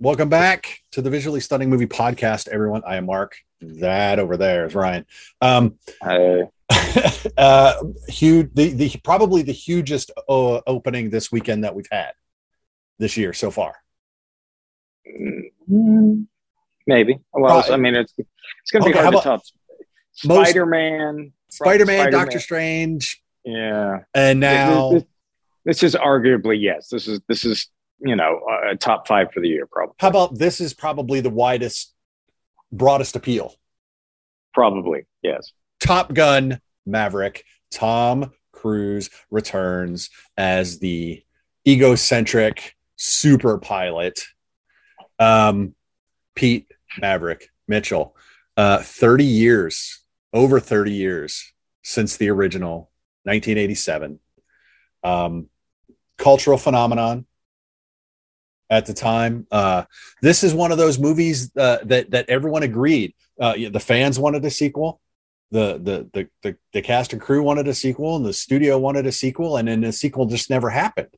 Welcome back to the Visually Stunning Movie Podcast, everyone. I am Mark. That over there is Ryan. Um, Hey. uh, huge, the, the probably the hugest uh, opening this weekend that we've had this year so far. Mm, Maybe. Well, Right. I mean, it's it's going to be hard to top. Spider Man. Spider Man, Doctor Strange, Yeah. and now this, this is arguably yes. This is this is you know a top five for the year probably. how about this is probably the widest, broadest appeal. Probably yes. Top Gun Maverick, Tom Cruise returns as the egocentric super pilot. Um, Pete Maverick Mitchell, uh, 30 years, over 30 years since the original 1987. Um, cultural phenomenon at the time. Uh, this is one of those movies uh, that that everyone agreed. Uh, the fans wanted a sequel. The, the the the the cast and crew wanted a sequel, and the studio wanted a sequel, and then the sequel just never happened.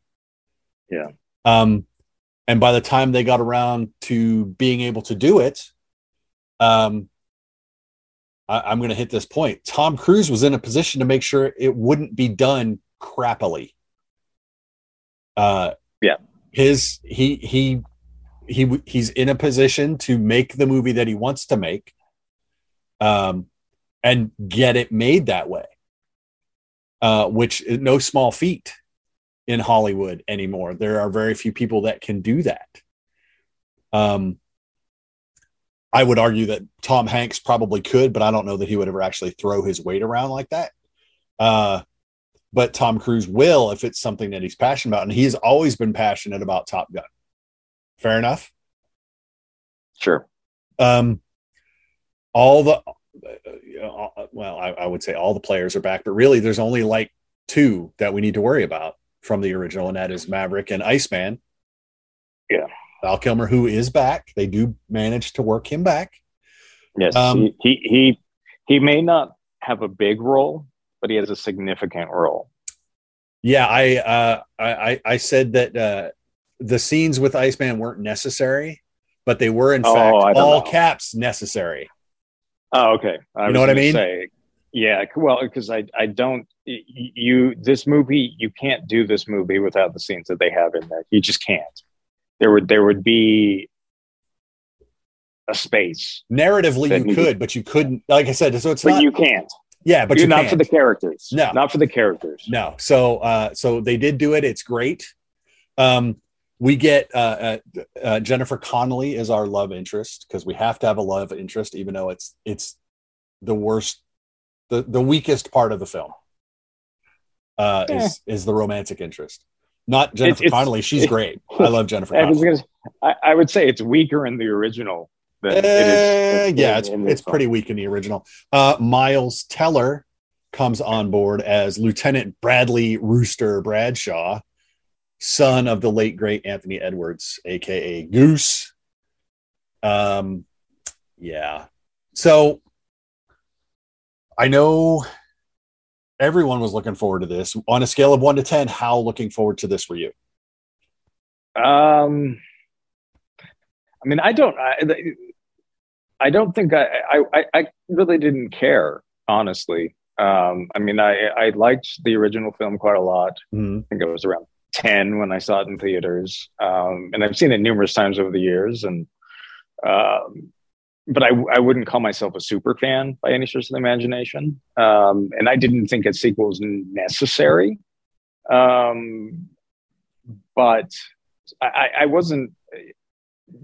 Yeah. Um, and by the time they got around to being able to do it, um, I, I'm going to hit this point. Tom Cruise was in a position to make sure it wouldn't be done crappily. Uh, Yeah. His he he he he's in a position to make the movie that he wants to make, um, and get it made that way. Uh, which is no small feat in Hollywood anymore. There are very few people that can do that. Um, I would argue that Tom Hanks probably could, but I don't know that he would ever actually throw his weight around like that. Uh, but Tom Cruise will if it's something that he's passionate about, and he's always been passionate about Top Gun. Fair enough. Sure. Um, all the uh, well, I, I would say all the players are back, but really, there's only like two that we need to worry about from the original, and that is Maverick and Iceman. Yeah. Val Kilmer, who is back. They do manage to work him back. Yes. Um, he, he he he may not have a big role, but he has a significant role. Yeah, I uh, I I- said that uh, the scenes with Iceman weren't necessary, but they were in Oh, fact all know. caps necessary. Oh, okay. I You know what I mean? Say, yeah. Well, because I I don't you this movie you can't do this movie without the scenes that they have in there. You just can't. There would there would be a space, Narratively, you could, but you couldn't. Like I said, so it's but not. you can't. Yeah, but You're you not can't. for the characters. No. not for the characters. No. So uh so they did do it. It's great. Um we get uh, uh, uh Jennifer Connelly is our love interest because we have to have a love interest even though it's it's the worst the the weakest part of the film. Uh is is the romantic interest. Not Jennifer it's- Connelly, she's it- great. I love Jennifer I was Connelly. gonna. I, I would say it's weaker in the original. Than it Uh, is yeah, in- it's in this it's pretty weak in the original. Uh, Miles Teller comes on board as Lieutenant Bradley Rooster Bradshaw, son of the late great Anthony Edwards, aka Goose. Um, yeah. So I know everyone was looking forward to this. On a scale of one to ten, how looking forward to this were you? Um, I mean, I don't. I, I don't think I, I. I- I really didn't care, honestly. Um, I mean, I I liked the original film quite a lot. Mhm. I think it was around 10 when I saw it in theaters. Um, and I've seen it numerous times over the years. And, um, but I, I wouldn't call myself a super fan by any stretch of the imagination. Um, and I didn't think a sequel was necessary. Um, but I, I wasn't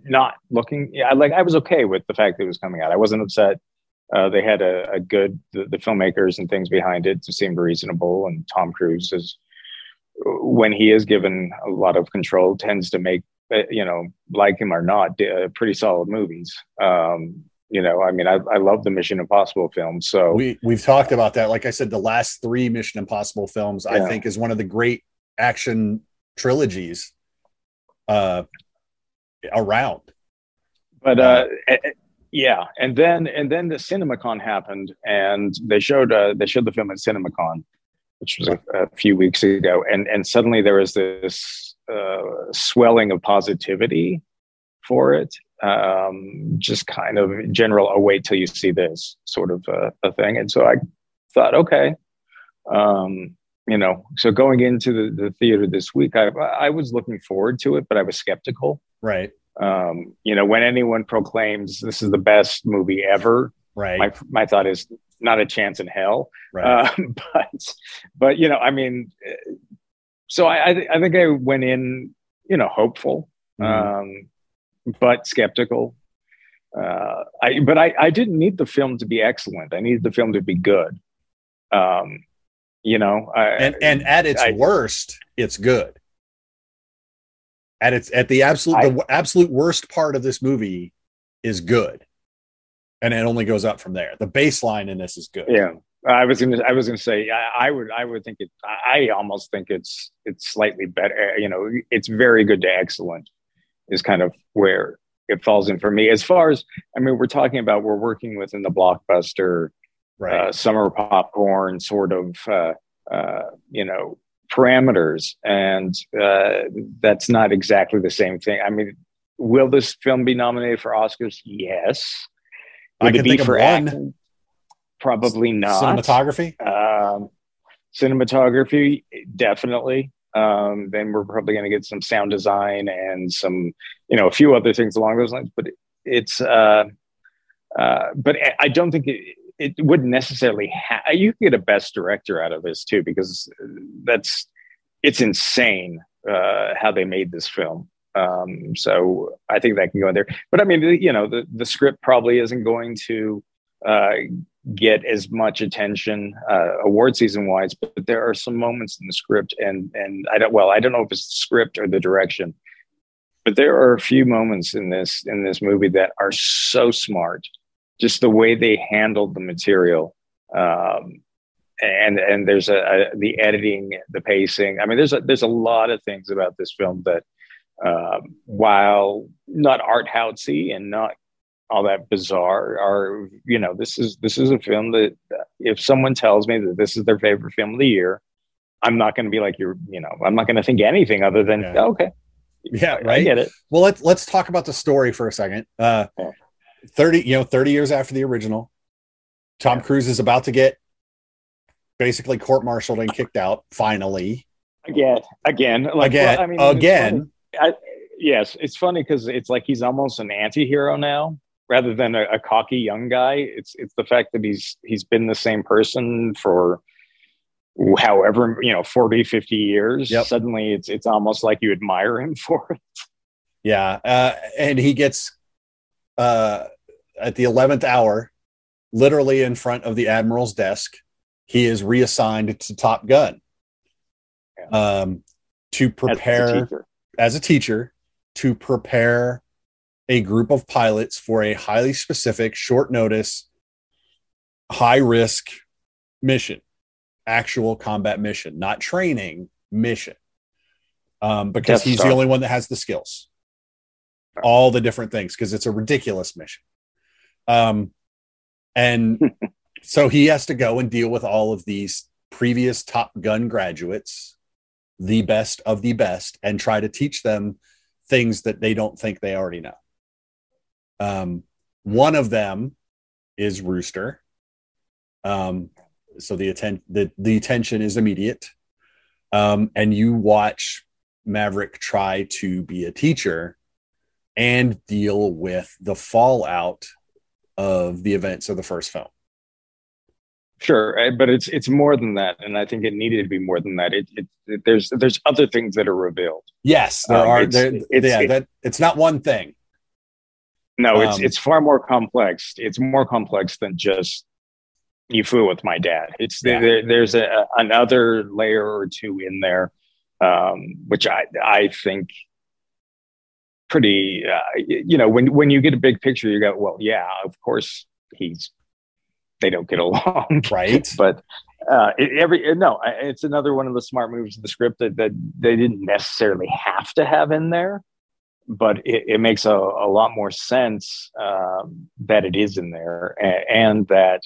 not looking. Yeah, like I was okay with the fact that it was coming out. I wasn't upset. Uh, they had a, a good the, the, filmmakers and things behind it seemed reasonable, and Tom Cruise is when he is given a lot of control tends to make uh, you know like him or not uh, pretty solid movies. Um, you know, I mean, I, I love the Mission Impossible films. So we we've talked about that. Like I said, the last three Mission Impossible films, yeah. I think, is one of the great action trilogies uh, around. But uh, uh, yeah, and then and then the CinemaCon happened, and they showed uh, they showed the film at CinemaCon, which was a, a few weeks ago, and and suddenly there was this uh, swelling of positivity for it. Um, just kind of general, oh wait till you see this sort of uh, a thing, and so I thought, okay, um, you know, so going into the, the theater this week, I, I was looking forward to it, but I was skeptical. Right. Um, you know, when anyone proclaims this is the best movie ever, right. My, my thought is not a chance in hell. Right. Um, but, but, you know, I mean, so I, I, I think I went in, you know, hopeful, mm. um, but skeptical. Uh, I, but I, I didn't need the film to be excellent. I needed the film to be good. Um, you know I, and and at its I, worst it's good at its at the absolute I, the absolute worst part of this movie is good. And it only goes up from there. The baseline in this is good. Yeah. I was gonna i was gonna say I, I would i would think it i almost think it's it's slightly better you know it's very good to excellent is kind of where it falls in for me. As far as i mean we're talking about we're working within the blockbuster right. uh, summer popcorn sort of uh, uh, you know parameters, and uh, that's not exactly the same thing. I mean, will this film be nominated for Oscars? Yes. Would I can think of one. Acting? Probably not. Cinematography. Um, cinematography, definitely. Um, then we're probably going to get some sound design and some, you know, a few other things along those lines. But it's, uh, uh, but I don't think it, it wouldn't necessarily have you could get a best director out of this too because that's it's insane uh, how they made this film. Um, so i think that can go in there. But i mean you know the, the script probably isn't going to uh, get as much attention uh, award season wise but there are some moments in the script and and i don't well i don't know if it's the script or the direction but there are a few moments in this in this movie that are so smart just the way they handled the material. Um, and and there's a, a, the editing, the pacing. I mean, there's a there's a lot of things about this film that, um, while not art housey and not all that bizarre, are you know this is this is a film that if someone tells me that this is their favorite film of the year, I'm not going to be like you're you know I'm not going to think anything other than yeah. oh, okay, yeah, right. I get it. Well, let's let's talk about the story for a second. Uh, yeah. 30, you know, 30 years after the original, Tom Cruise is about to get basically court martialed and kicked out finally. Again, again, like, again, well, I mean, again. I, yes, it's funny because it's like he's almost an anti-hero now rather than a, a, cocky young guy. It's it's the fact that he's he's been the same person for however you know 40 50 years yep. suddenly it's it's almost like you admire him for it yeah uh, and he gets uh, at the 11th hour, literally in front of the admiral's desk, he is reassigned to Top Gun um, to prepare as a, as a teacher to prepare a group of pilots for a highly specific, short notice, high risk mission, actual combat mission, not training mission. Um, because Death he's Star. the only one that has the skills all the different things because it's a ridiculous mission. Um, and so he has to go and deal with all of these previous Top Gun graduates, the best of the best, and try to teach them things that they don't think they already know. Um, one of them is Rooster. Um, so the atten- the the attention is immediate. Um, and you watch Maverick try to be a teacher and deal with the fallout of the events of the first film. Sure, eh, but it's it's more than that, and I think it needed to be more than that. It, it, it there's there's other things that are revealed. Yes, there um, are. It's, there, it's, yeah, it, that it's not one thing. No, it's um, it's far more complex. It's more complex than just you flew with my dad. It's yeah. there, there's a, another layer or two in there, um, which I I think pretty. Uh, you know, when when you get a big picture, you go, well, yeah, of course he's they don't get along, right? but uh, it, every no, it's another one of the smart moves of the script that, that they didn't necessarily have to have in there, but it, it makes a, a, lot more sense um, that it is in there, and, and that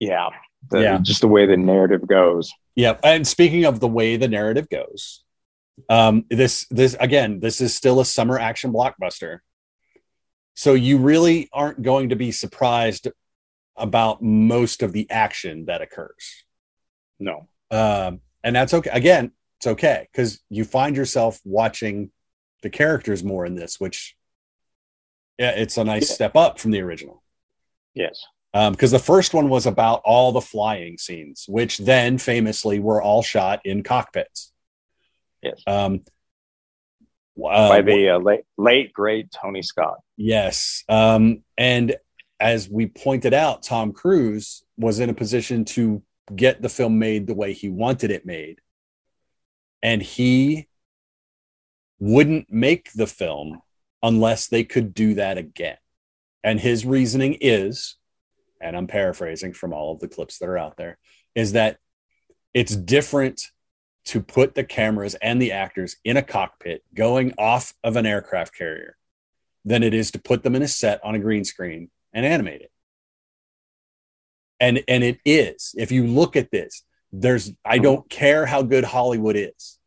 yeah, the, yeah, just the way the narrative goes. Yeah, and speaking of the way the narrative goes, um, this this again, this is still a summer action blockbuster. So you really aren't going to be surprised about most of the action that occurs. No. Um, and that's okay. Again, it's okay because you find yourself watching the characters more in this, which yeah, it's a nice yeah. step up from the original. Yes. Um, because um, the first one was about all the flying scenes, which then famously were all shot in cockpits. Yes. Um, uh, by the uh, late, late great Tony Scott. Yes, um, and as we pointed out, Tom Cruise was in a position to get the film made the way he wanted it made, and he wouldn't make the film unless they could do that again. And his reasoning is, and I'm paraphrasing from all of the clips that are out there, is that it's different to put the cameras and the actors in a cockpit going off of an aircraft carrier than it is to put them in a set on a green screen and animate it. And and it is. If you look at this, there's I don't care how good Hollywood is.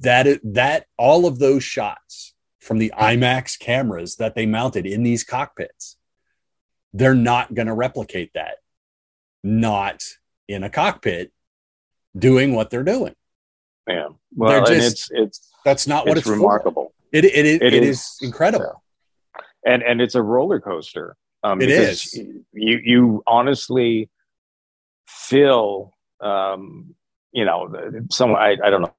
That that all of those shots from the IMAX cameras that they mounted in these cockpits, they're not going to replicate that. Not in a cockpit doing what they're doing. Yeah. Well, just, it's it's that's not what it's, it's remarkable. For. It, it, it, it, it is, is incredible. Yeah. And and it's a roller coaster. Um, it is. You you honestly feel um, you know some I, I don't know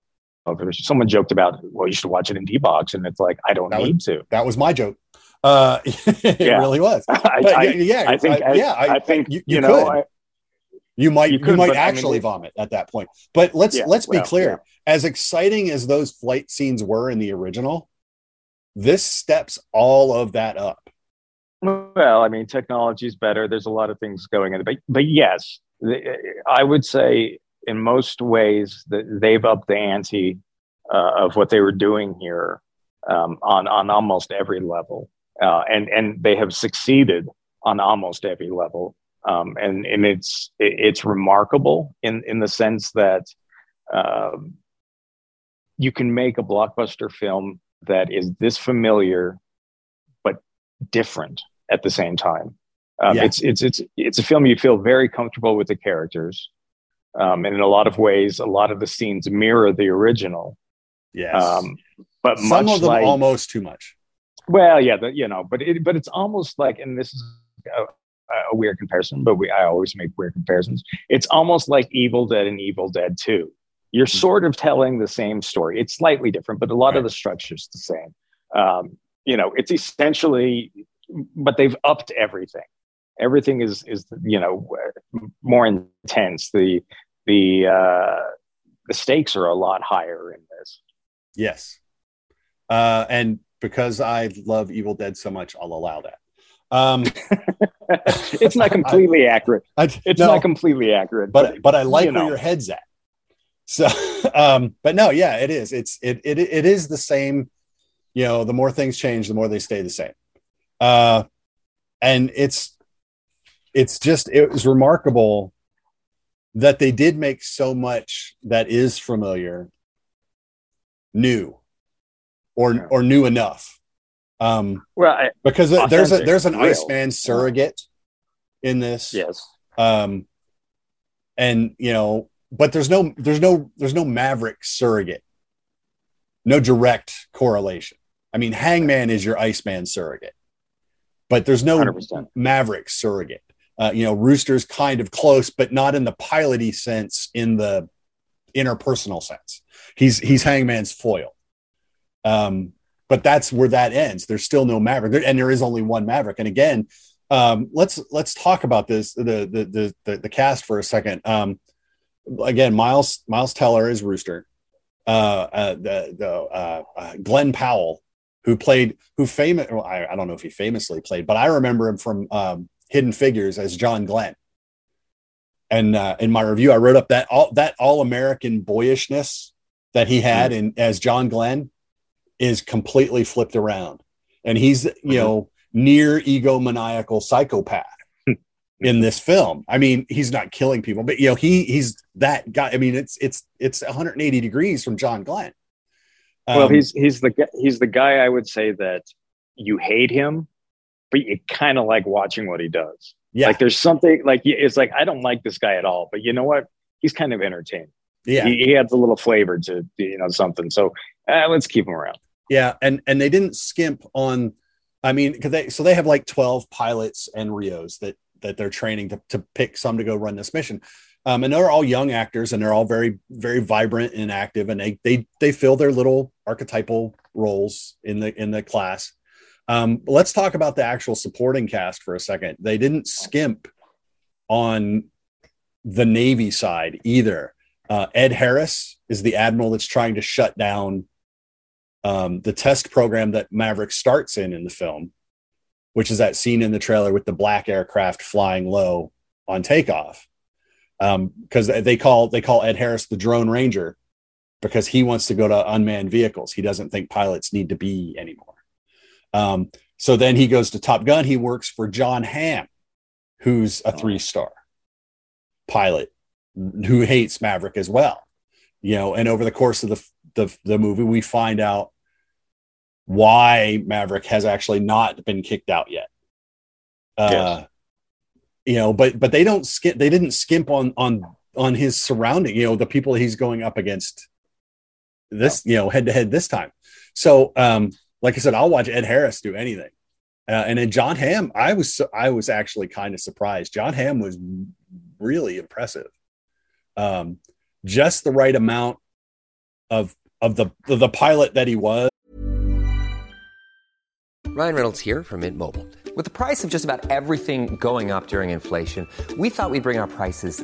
someone joked about well you should watch it in D box and it's like I don't that need was, to. That was my joke. Uh, it yeah. really was. I, I, yeah, I think. I, yeah, I, think you, you, you know. You might you, could, you might actually I mean, vomit at that point. But let's yeah, let's be well, clear. Yeah. As exciting as those flight scenes were in the original, this steps all of that up. Well, I mean, technology is better. There's a lot of things going in, but but yes, I would say in most ways that they've upped the ante uh, of what they were doing here um, on on almost every level, uh, and and they have succeeded on almost every level um, and and it's it's remarkable in in the sense that um, you can make a blockbuster film that is this familiar but different at the same time. Um, yeah. It's it's it's it's a film you feel very comfortable with the characters, um, and in a lot of ways, a lot of the scenes mirror the original. Yes, um, but some of them like, almost too much. Well, yeah, the, you know, but it, but it's almost like, and this is uh, a weird comparison, but we I always make weird comparisons. It's almost like Evil Dead and Evil Dead 2. You're mm-hmm. sort of telling the same story. It's slightly different, but a lot right. of the structure's the same. Um, you know, it's essentially, but they've upped everything. Everything is is you know more intense. The the uh, the stakes are a lot higher in this. Yes, uh, and because I love Evil Dead so much, I'll allow that. Um, it's not completely I, accurate. I, it's no, not completely accurate, but but, but I like you know. where your head's at. So, um, but no, yeah, it is. It's it it it is the same. You know, the more things change, the more they stay the same. Uh, and it's it's just it was remarkable that they did make so much that is familiar new or or new enough um, well, I, because there's a there's an real. Iceman surrogate in this. Yes. Um, and you know but there's no there's no there's no Maverick surrogate, no direct correlation. I mean, Hangman is your Iceman surrogate, but there's no 100%. Maverick surrogate. Uh, you know, Rooster's kind of close, but not in the piloty sense, in the interpersonal sense. He's he's Hangman's foil. Um, but that's where that ends. There's still no Maverick, and there is only one Maverick. And again, um, let's let's talk about this the the the the, the cast for a second. Um, again, Miles Miles Teller is Rooster. Uh, uh, the the uh, uh, Glen Powell, who played who famous. Well, I, I don't know if he famously played, but I remember him from um, Hidden Figures as John Glenn. And uh, in my review, I wrote up that all that all American boyishness that he had in as John Glenn is completely flipped around, and he's you know near egomaniacal psychopath in this film. I mean, he's not killing people, but you know, he he's that guy. I mean, it's it's it's 180 degrees from John Glenn. well, Um, he's he's the he's the guy I would say that you hate him, but you kind of like watching what he does. yeah, Like there's something like it's like I don't like this guy at all, but you know what? He's kind of entertaining. Yeah, He, he adds a little flavor to you know something. So uh, let's keep him around. yeah, and and they didn't skimp on. I mean, because they so they have like 12 pilots and RIOs that that they're training to to pick some to go run this mission. Um, and they're all young actors, and they're all very, very vibrant and active, and they they they fill their little archetypal roles in the in the class. Um, let's talk about the actual supporting cast for a second. They didn't skimp on the Navy side either. Uh, Ed Harris is the admiral that's trying to shut down um, the test program that Maverick starts in in the film, which is that scene in the trailer with the black aircraft flying low on takeoff. Because they call they call Ed Harris the drone ranger because he wants to go to unmanned vehicles. He doesn't think pilots need to be anymore. Um, so then he goes to Top Gun. He works for Jon Hamm, who's a three star pilot who hates Maverick as well. You know, and over the course of the the, the movie, we find out why Maverick has actually not been kicked out yet. Uh, Yes. You know, but but they don't skip. They didn't skimp on on on his surrounding. You know, the people he's going up against. This you know head to head this time. So um, like I said, I'll watch Ed Harris do anything. Uh, and then Jon Hamm, I was I was actually kind of surprised. Jon Hamm was really impressive. Um, just the right amount of of the the pilot that he was. Ryan Reynolds here from Mint Mobile. With the price of just about everything going up during inflation, we thought we'd bring our prices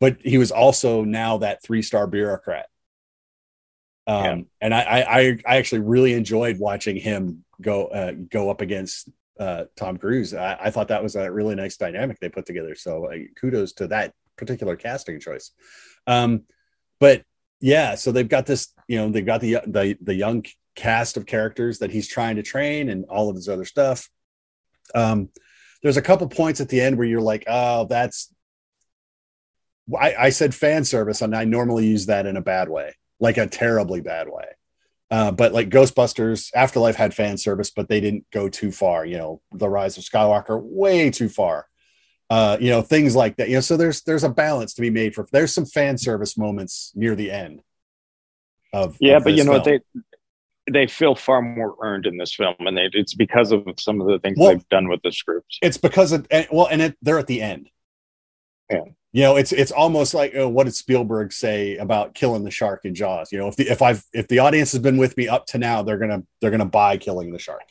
but he was also now that three star bureaucrat. Um, Yeah. and I, I, I- I actually really enjoyed watching him go, uh, go up against, uh, Tom Cruise. I, I thought that was a really nice dynamic they put together. So uh, kudos to that particular casting choice. Um, but yeah, so they've got this, you know, they've got the, the, the young cast of characters that he's trying to train and all of this other stuff. Um, there's a couple points at the end where you're like, oh, that's. I, I said fan service, and I normally use that in a bad way, like a terribly bad way. Uh, but like Ghostbusters, Afterlife had fan service, but they didn't go too far. You know, The Rise of Skywalker, way too far. Uh, you know, things like that. You know, so there's there's a balance to be made for. There's some fan service moments near the end. Of Yeah, of but you know film. they they feel far more earned in this film, and they, it's because of some of the things Well- they've done with the scripts. it's because of and- well and it, they're at the end Yeah. You know it's it's almost like uh, what did spielberg say about killing the shark in jaws you know if the if i've if the audience has been with me up to now they're gonna they're gonna buy killing the shark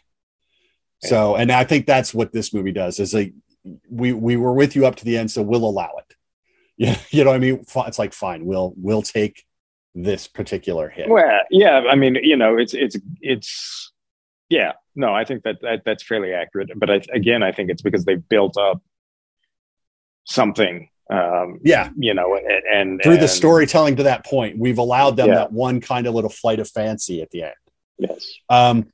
so and i think that's what this movie does is like we we were with you up to the end so we'll allow it yeah you know what i mean it's like fine we'll we'll take this particular hit Well, yeah, I mean, you know, it's it's it's yeah. No, I think that, that that's fairly accurate. But I, again, I think it's because they built up something. Um, yeah, you know, and, and through the storytelling to that point we've allowed them Yeah. that one kind of little flight of fancy at the end. Yes, um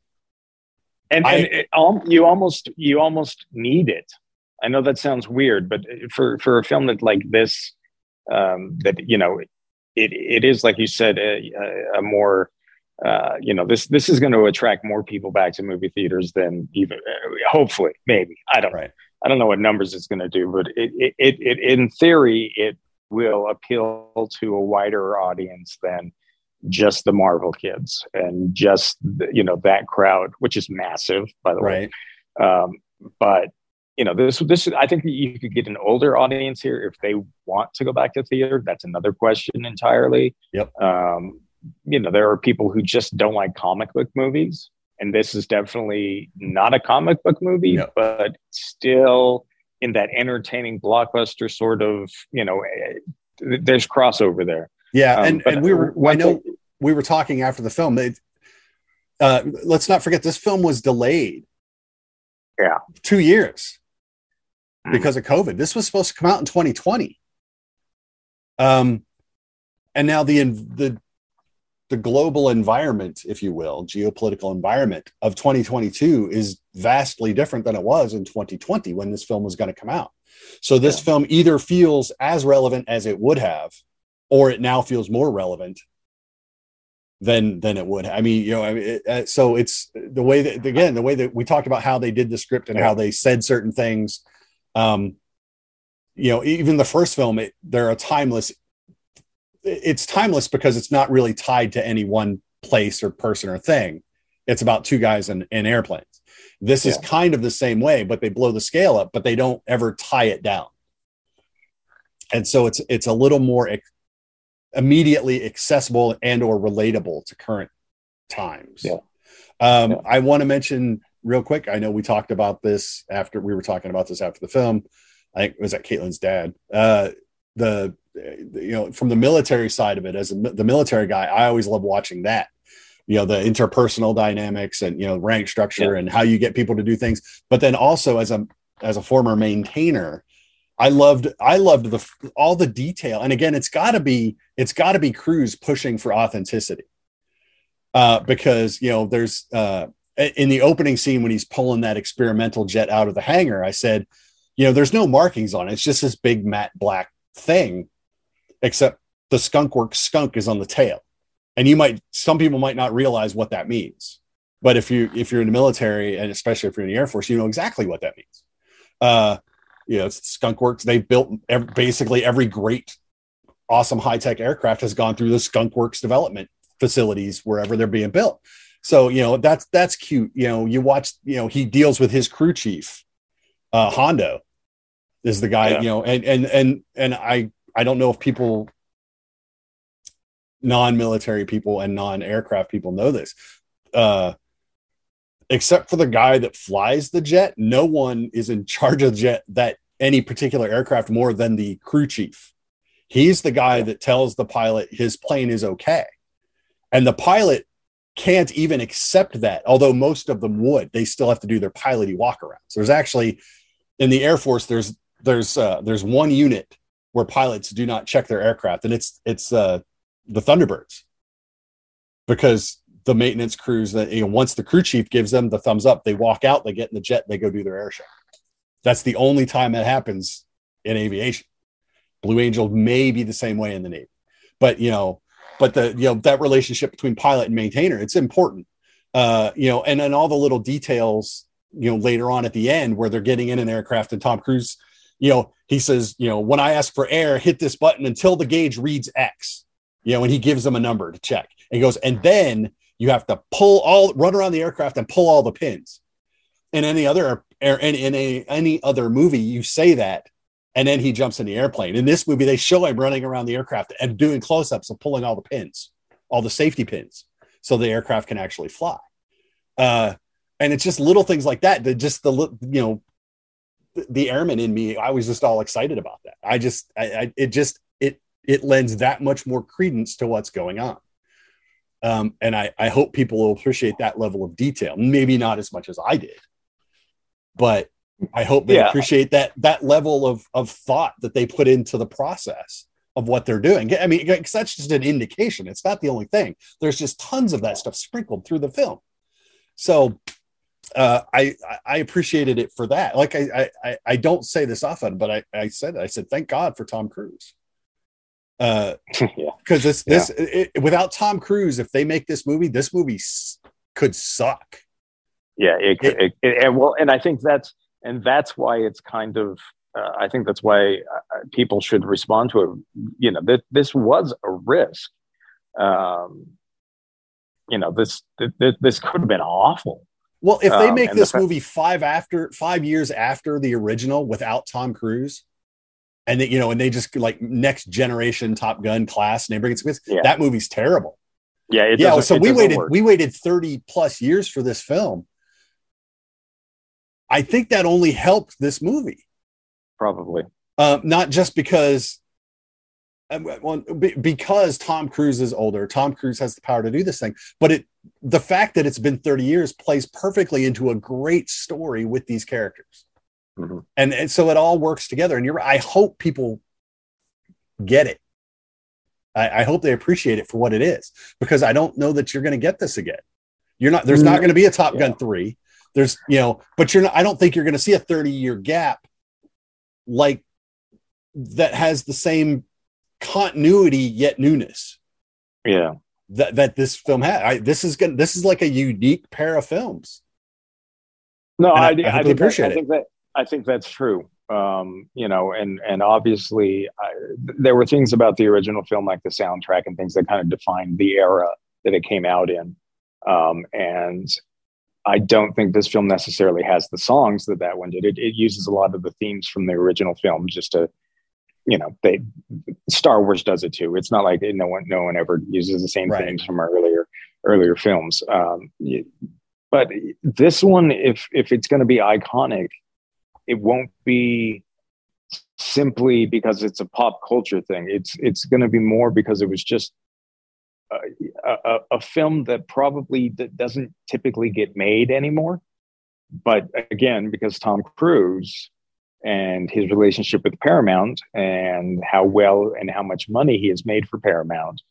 and, I- and it, you almost you almost need it. I know that sounds weird, but for for a film that like this, um, that you know, it it is like you said, a, a, a more uh, you know this this is going to attract more people back to movie theaters than even uh, hopefully maybe. I don't right I don't know what numbers it's going to do, but it, it, it, it, in theory, it will appeal to a wider audience than just the Marvel kids and just you know that crowd, which is massive, by the right way. Um, but you know, this this I think you could get an older audience here if they want to go back to theater. That's another question entirely. Yep. Um, you know, there are people who just don't like comic book movies and this is definitely not a comic book movie, No. but still in that entertaining blockbuster sort of, you know, eh, there's crossover there. yeah Um, and and we were i know thing- we were talking after the film they uh let's not forget this film was delayed Yeah. two years Mm. because of covid this was supposed to come out in 2020 um and now the the the global environment if you will geopolitical environment of 2022 is vastly different than it was in 2020 when this film was going to come out so this Yeah. film either feels as relevant as it would have or it now feels more relevant than than it would i mean you know I mean, it, uh, so it's the way that again the way that we talked about how they did the script and how they said certain things um you know even the first film it, they're a timeless it's timeless because it's not really tied to any one place or person or thing. It's about two guys in, in airplanes. This is kind of the same way but they blow the scale up but they don't ever tie it down. And so it's it's a little more ex- immediately accessible and or relatable to current times. Yeah. um Yeah. i want to mention real quick i know we talked about this after we were talking about this after the film. I think it was at caitlin's dad. Uh the you know from the military side of it as a, the military guy i always love watching that. You know the interpersonal dynamics and you know rank structure and how you get people to do things. But then also as a as a former maintainer i loved i loved the all the detail. And again it's got to be it's got to be Cruise pushing for authenticity. Uh because you know there's uh in the opening scene when he's pulling that experimental jet out of the hangar i said you know there's no markings on it. It's just this big matte black thing except the skunk work skunk is on the tail. And you might some people might not realize what that means. But if you if you're in the military and especially if you're in the air force you know exactly what that means. Uh you know it's skunk works. They built ev- basically every great awesome high-tech aircraft has gone through the skunk works development facilities wherever they're being built. So you know that's that's cute. You know you watch you know he deals with his crew chief uh hondo is the guy Yeah. you know and and and and i i don't know if people non-military people and non-aircraft people know this. Uh except for the guy that flies the jet no one is in charge of the jet that any particular aircraft more than the crew chief. He's the guy that tells the pilot his plane is okay. And the pilot can't even accept that although most of them would. They still have to do their piloty walk around so there's actually in the air force there's there's uh, there's one unit where pilots do not check their aircraft. And it's it's uh the thunderbirds. Because the maintenance crews that you know once the crew chief gives them the thumbs up they walk out they get in the jet they go do their air show. That's the only time that happens in aviation. Blue angel may be the same way in the navy. But you know but the you know that relationship between pilot and maintainer it's important. Uh you know and then all the little details you know later on at the end where they're getting in an aircraft and tom cruise you know he says you know when i ask for air hit this button until the gauge reads x you know and he gives them a number to check and he goes and then you have to pull all run around the aircraft and pull all the pins in any other air in, in a, any other movie you say that and then he jumps in the airplane. In this movie, they show him running around the aircraft and doing close-ups of pulling all the pins, all the safety pins, so the aircraft can actually fly. Uh, and it's just little things like that that just the you know the airman in me i was just all excited about that. I just I, I, it just it it lends that much more credence to what's going on. Um, and I, I hope people will appreciate that level of detail. Maybe not as much as i did but i hope they yeah. appreciate that that level of of thought that they put into the process of what they're doing. I mean that's just an indication. It's not the only thing. There's just tons of that stuff sprinkled through the film. So uh, I I appreciated it for that. Like I I I don't say this often, but I I said I said thank God for Tom Cruise. Uh, yeah, because this this yeah. it, without Tom Cruise, if they make this movie, this movie s- could suck. Yeah, it, it, it, it, and well, and I think that's and that's why it's kind of. Uh, I think that's why uh, people should respond to it. You know, that this was a risk. Um, you know, this this, this could have been awful well, if they um, make this the movie five after five years after the original without Tom Cruise, and they, you know, and they just like next generation Top Gun class, and they bring it to yeah. that movie's terrible. Yeah, yeah. So we waited work. we waited thirty plus years for this film. I think that only helped this movie. Probably. Um, not just because because Tom Cruise is older, Tom Cruise has the power to do this thing. But it, the fact that it's been 30 years plays perfectly into a great story with these characters. Mm-hmm. And, and so it all works together. And you're, I hope people get it. I, I hope they appreciate it for what it is, because I don't know that you're going to get this again. You're not, there's not mm-hmm. going to be a Top Gun 3. There's, you know, but you're not, I don't think you're going to see a 30 year gap like that has the same continuity yet newness. Yeah. That, that this film had. I, this is good. This is like a unique pair of films. No, I, I, I, I, think that, I think that I think that's true. Um, you know, and and obviously I, there were things about the original film, like the soundtrack and things that kind of defined the era that it came out in. Um, and I don't think this film necessarily has the songs that that one did. It, it uses a lot of the themes from the original film just to you know they Star Wars does it too. It's not like no one no one ever uses the same right. things from our earlier earlier films. Um, but this one, if if it's going to be iconic, it won't be simply because it's a pop culture thing. It's it's going to be more because it was just a, a, a film that probably doesn't typically get made anymore. But again, because Tom Cruise and his relationship with Paramount and how well and how much money he has made for Paramount,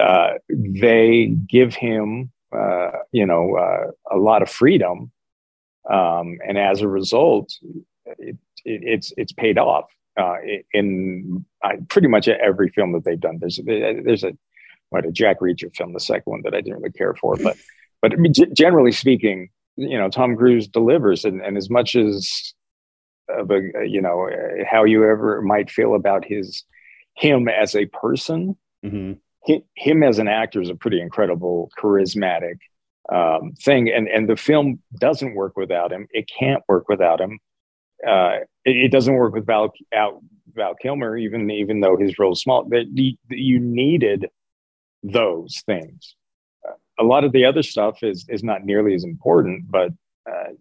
uh, they give him, uh, you know, uh, a lot of freedom, um, and as a result, it, it, it's it's paid off uh, in pretty much every film that they've done. There's there's a what a Jack Reacher film, the second one that I didn't really care for, but but generally speaking, you know, Tom Cruise delivers, and, and as much as of a you know how you ever might feel about his him as a person. Mm-hmm. he, him as an actor is a pretty incredible charismatic um, thing. And and the film doesn't work without him. It can't work without him. Uh, it, it, doesn't work with val out val kilmer even even though his role is small. That you needed those things. A lot of the other stuff is is not nearly as important but uh,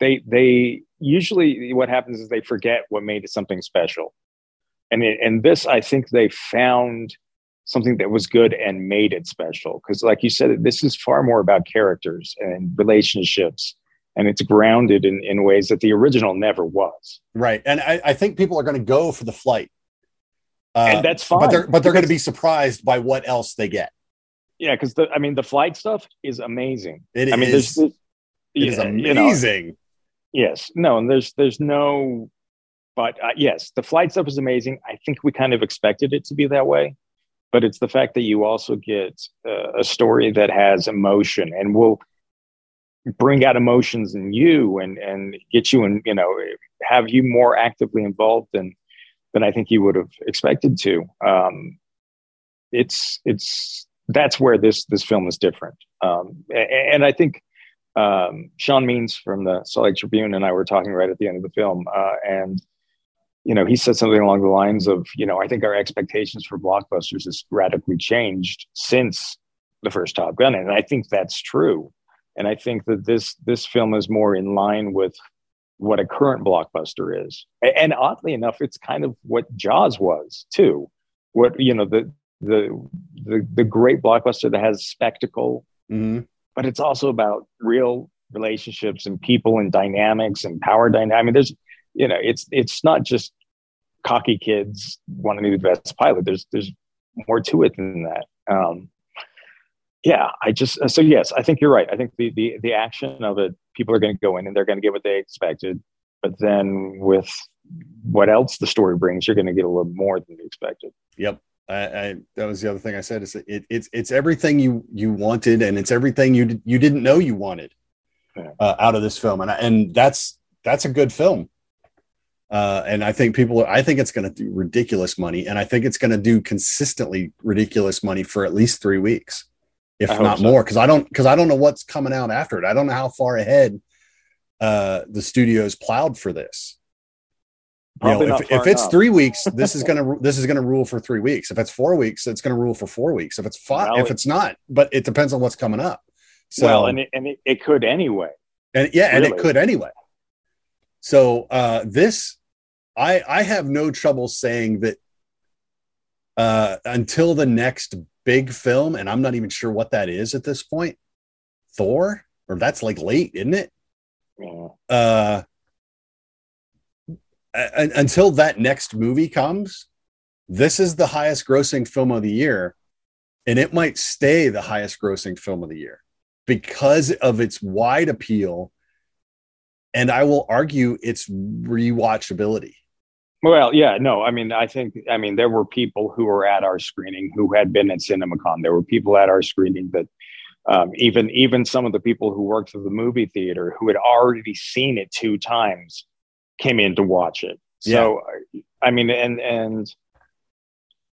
they they usually what happens is they forget what made it something special. And it, and this, I think they found something that was good and made it special. Because, like you said, this is far more about characters and relationships, and it's grounded in, in ways that the original never was. Right, and I, I think people are going to go for the flight, uh, and that's fine. But they're but they're going to be surprised by what else they get. Yeah, because I mean, the flight stuff is amazing. It I mean, is. There's, it yeah, is amazing. You know, Yes, no, and there's there's no, but uh, yes, the flight stuff is amazing. I think we kind of expected it to be that way, but it's the fact that you also get uh, a story that has emotion and will bring out emotions in you and and get you and you know have you more actively involved than than I think you would have expected to. Um, it's it's that's where this this film is different, um, and, and I think um, Sean Means from the Salt Lake Tribune and I were talking right at the end of the film, uh, and you know, he said something along the lines of, you know, I think our expectations for blockbusters has radically changed since the first Top Gun, and I think that's true. And I think that this this film is more in line with what a current blockbuster is. And oddly enough, it's kind of what Jaws was too. What you know, the the the, the great blockbuster that has spectacle, Mhm. But it's also about real relationships and people and dynamics and power dynamics. I mean, there's you know, it's it's not just cocky kids wanting to be the best pilot. There's there's more to it than that. Um, yeah, I just so yes, I think you're right. I think the the the action of it, people are going to go in and they're going to get what they expected, but then with what else the story brings, you're going to get a little more than you expected. Yep. I, I that was the other thing I said. Is it, it's it's everything you you wanted, and it's everything you you didn't know you wanted uh, out of this film, and I, and that's that's a good film. Uh, and I think people, I think it's going to do ridiculous money, and I think it's going to do consistently ridiculous money for at least three weeks, if not so. more. Because I don't, because I don't know what's coming out after it. I don't know how far ahead uh, the studios plowed for this. You know, if, if it's enough. three weeks, this is gonna this is gonna rule for three weeks. If it's four weeks, it's gonna rule for four weeks. If it's five, Well, if it's not, but it depends on what's coming up. So well, and it, and it, it could anyway. and yeah, and it could anyway. So uh this I I have no trouble saying that uh until the next big film, and I'm not even sure what that is at this point, Thor, or that's like late, isn't it? Yeah. Uh a- until that next movie comes, this is the highest grossing film of the year, and it might stay the highest grossing film of the year because of its wide appeal. And I will argue its rewatchability. Well, yeah, no, I mean, I think, I mean, there were people who were at our screening who had been at CinemaCon. There were people at our screening that, um, even even some of the people who worked at the movie theater who had already seen it two times came in to watch it. So, I mean, and and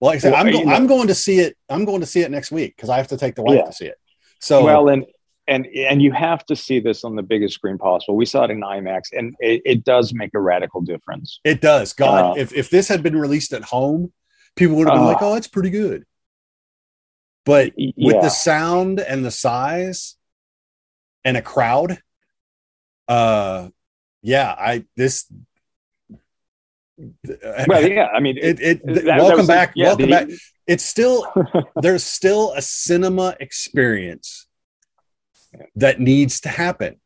Well, like I said, Well, I'm, go- I'm going to see it. I'm going to see it next week because I have to take the wife Yeah. to see it. So, well, and and and you have to see this on the biggest screen possible. We saw it in IMAX, and it, it does make a radical difference. It does. God, Uh, if, if this had been released at home, people would have been Uh, like, oh, it's pretty good. But with yeah. the sound and the size and a crowd, uh, yeah, I, this, Well, yeah, I mean, it, it, that- that welcome the- back. yeah, welcome the- back. It's still, there's still a cinema experience that needs to happen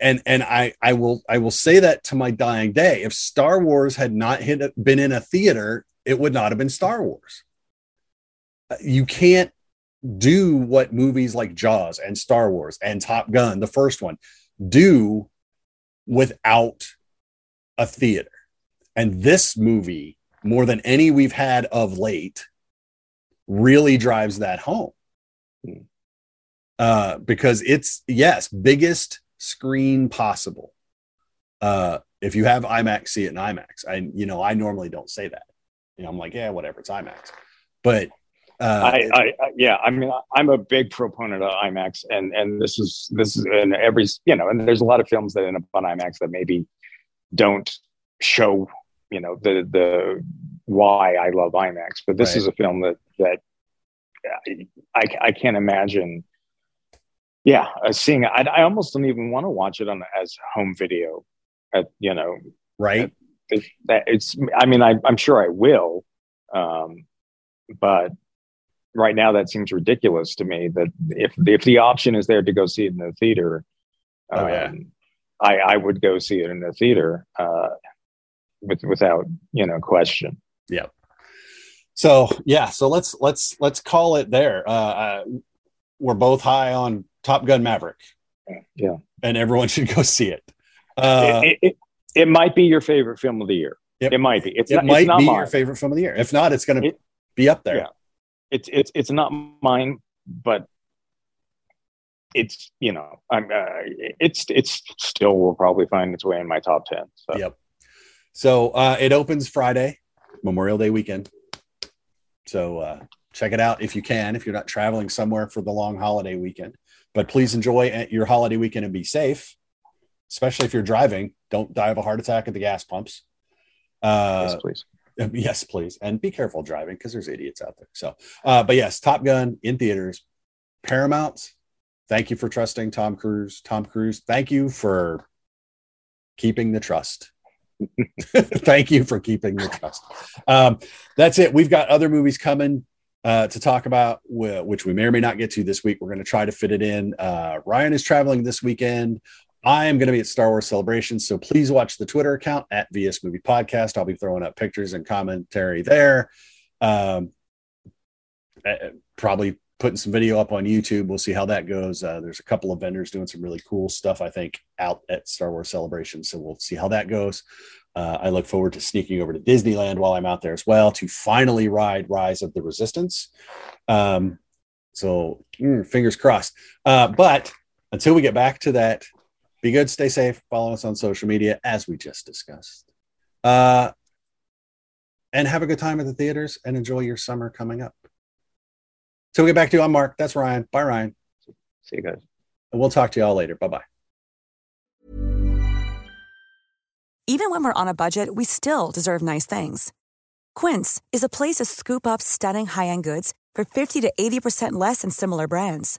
and and i i will i will say that to my dying day if star wars had not hit been in a theater it would not have been star wars Uh, you can't do what movies like jaws and star wars and top gun the first one do without a theater and this movie more than any we've had of late really drives that home uh, because it's yes, biggest screen possible. Uh, if you have IMAX, see it in IMAX. I you know I normally don't say that. You know I'm like yeah whatever it's IMAX, but uh, I, I, I yeah, I mean, I'm a big proponent of IMAX, and and this is this is and every you know, and there's a lot of films that end up on IMAX that maybe don't show you know the the why I love IMAX, but this Right. is a film that that I I can't imagine. Yeah, uh, seeing it, I, I almost don't even want to watch it on as home video. At you know, right it, that it's i mean I, i'm sure i will um, but right now that seems ridiculous to me that if if the option is there to go see it in the theater Oh, yeah. um, i i would go see it in the theater uh, with, without you know question yeah so yeah so let's let's let's call it there. Uh, uh, we're both high on Top Gun Maverick, yeah and everyone should go see it. Uh, it, it, it might be your favorite film of the year Yep. it might be it's it not, might be mine. your favorite film of the year. If not, it's going to It- be up there. yeah. It's it's it's not mine, but it's you know I'm uh, it's it's still will probably find its way in my top ten. So Yep. So uh, it opens Friday, Memorial Day weekend. So uh, check it out if you can, if you're not traveling somewhere for the long holiday weekend. But please enjoy your holiday weekend and be safe, especially if you're driving. Don't die of a heart attack at the gas pumps. Uh, yes, please. Yes, please. And be careful driving because there's idiots out there. So, uh, but yes, Top Gun in theaters. Paramount, thank you for trusting Tom Cruise. Tom Cruise, thank you for keeping the trust. thank you for keeping the trust. Um, that's it. We've got other movies coming uh, to talk about, which we may or may not get to this week. We're going to try to fit it in. Uh, Ryan is traveling this weekend. I am going to be at Star Wars Celebration, so please watch the Twitter account at VS Movie Podcast. I'll be throwing up pictures and commentary there. Um, uh, probably putting some video up on YouTube. We'll see how that goes. Uh, there's a couple of vendors doing some really cool stuff, I think, out at Star Wars Celebration. So we'll see how that goes. Uh, I look forward to sneaking over to Disneyland while I'm out there as well to finally ride Rise of the Resistance. Um, so mm, fingers crossed. Uh, but until we get back to that be good, stay safe, follow us on social media as we just discussed. Uh, and have a good time at the theaters and enjoy your summer coming up. So we get back to you. I'm Mark. That's Ryan. Bye, Ryan. See you guys. And we'll talk to you all later. Bye bye. Even when we're on a budget, we still deserve nice things. Quince is a place to scoop up stunning high end goods for 50 to 80% less than similar brands.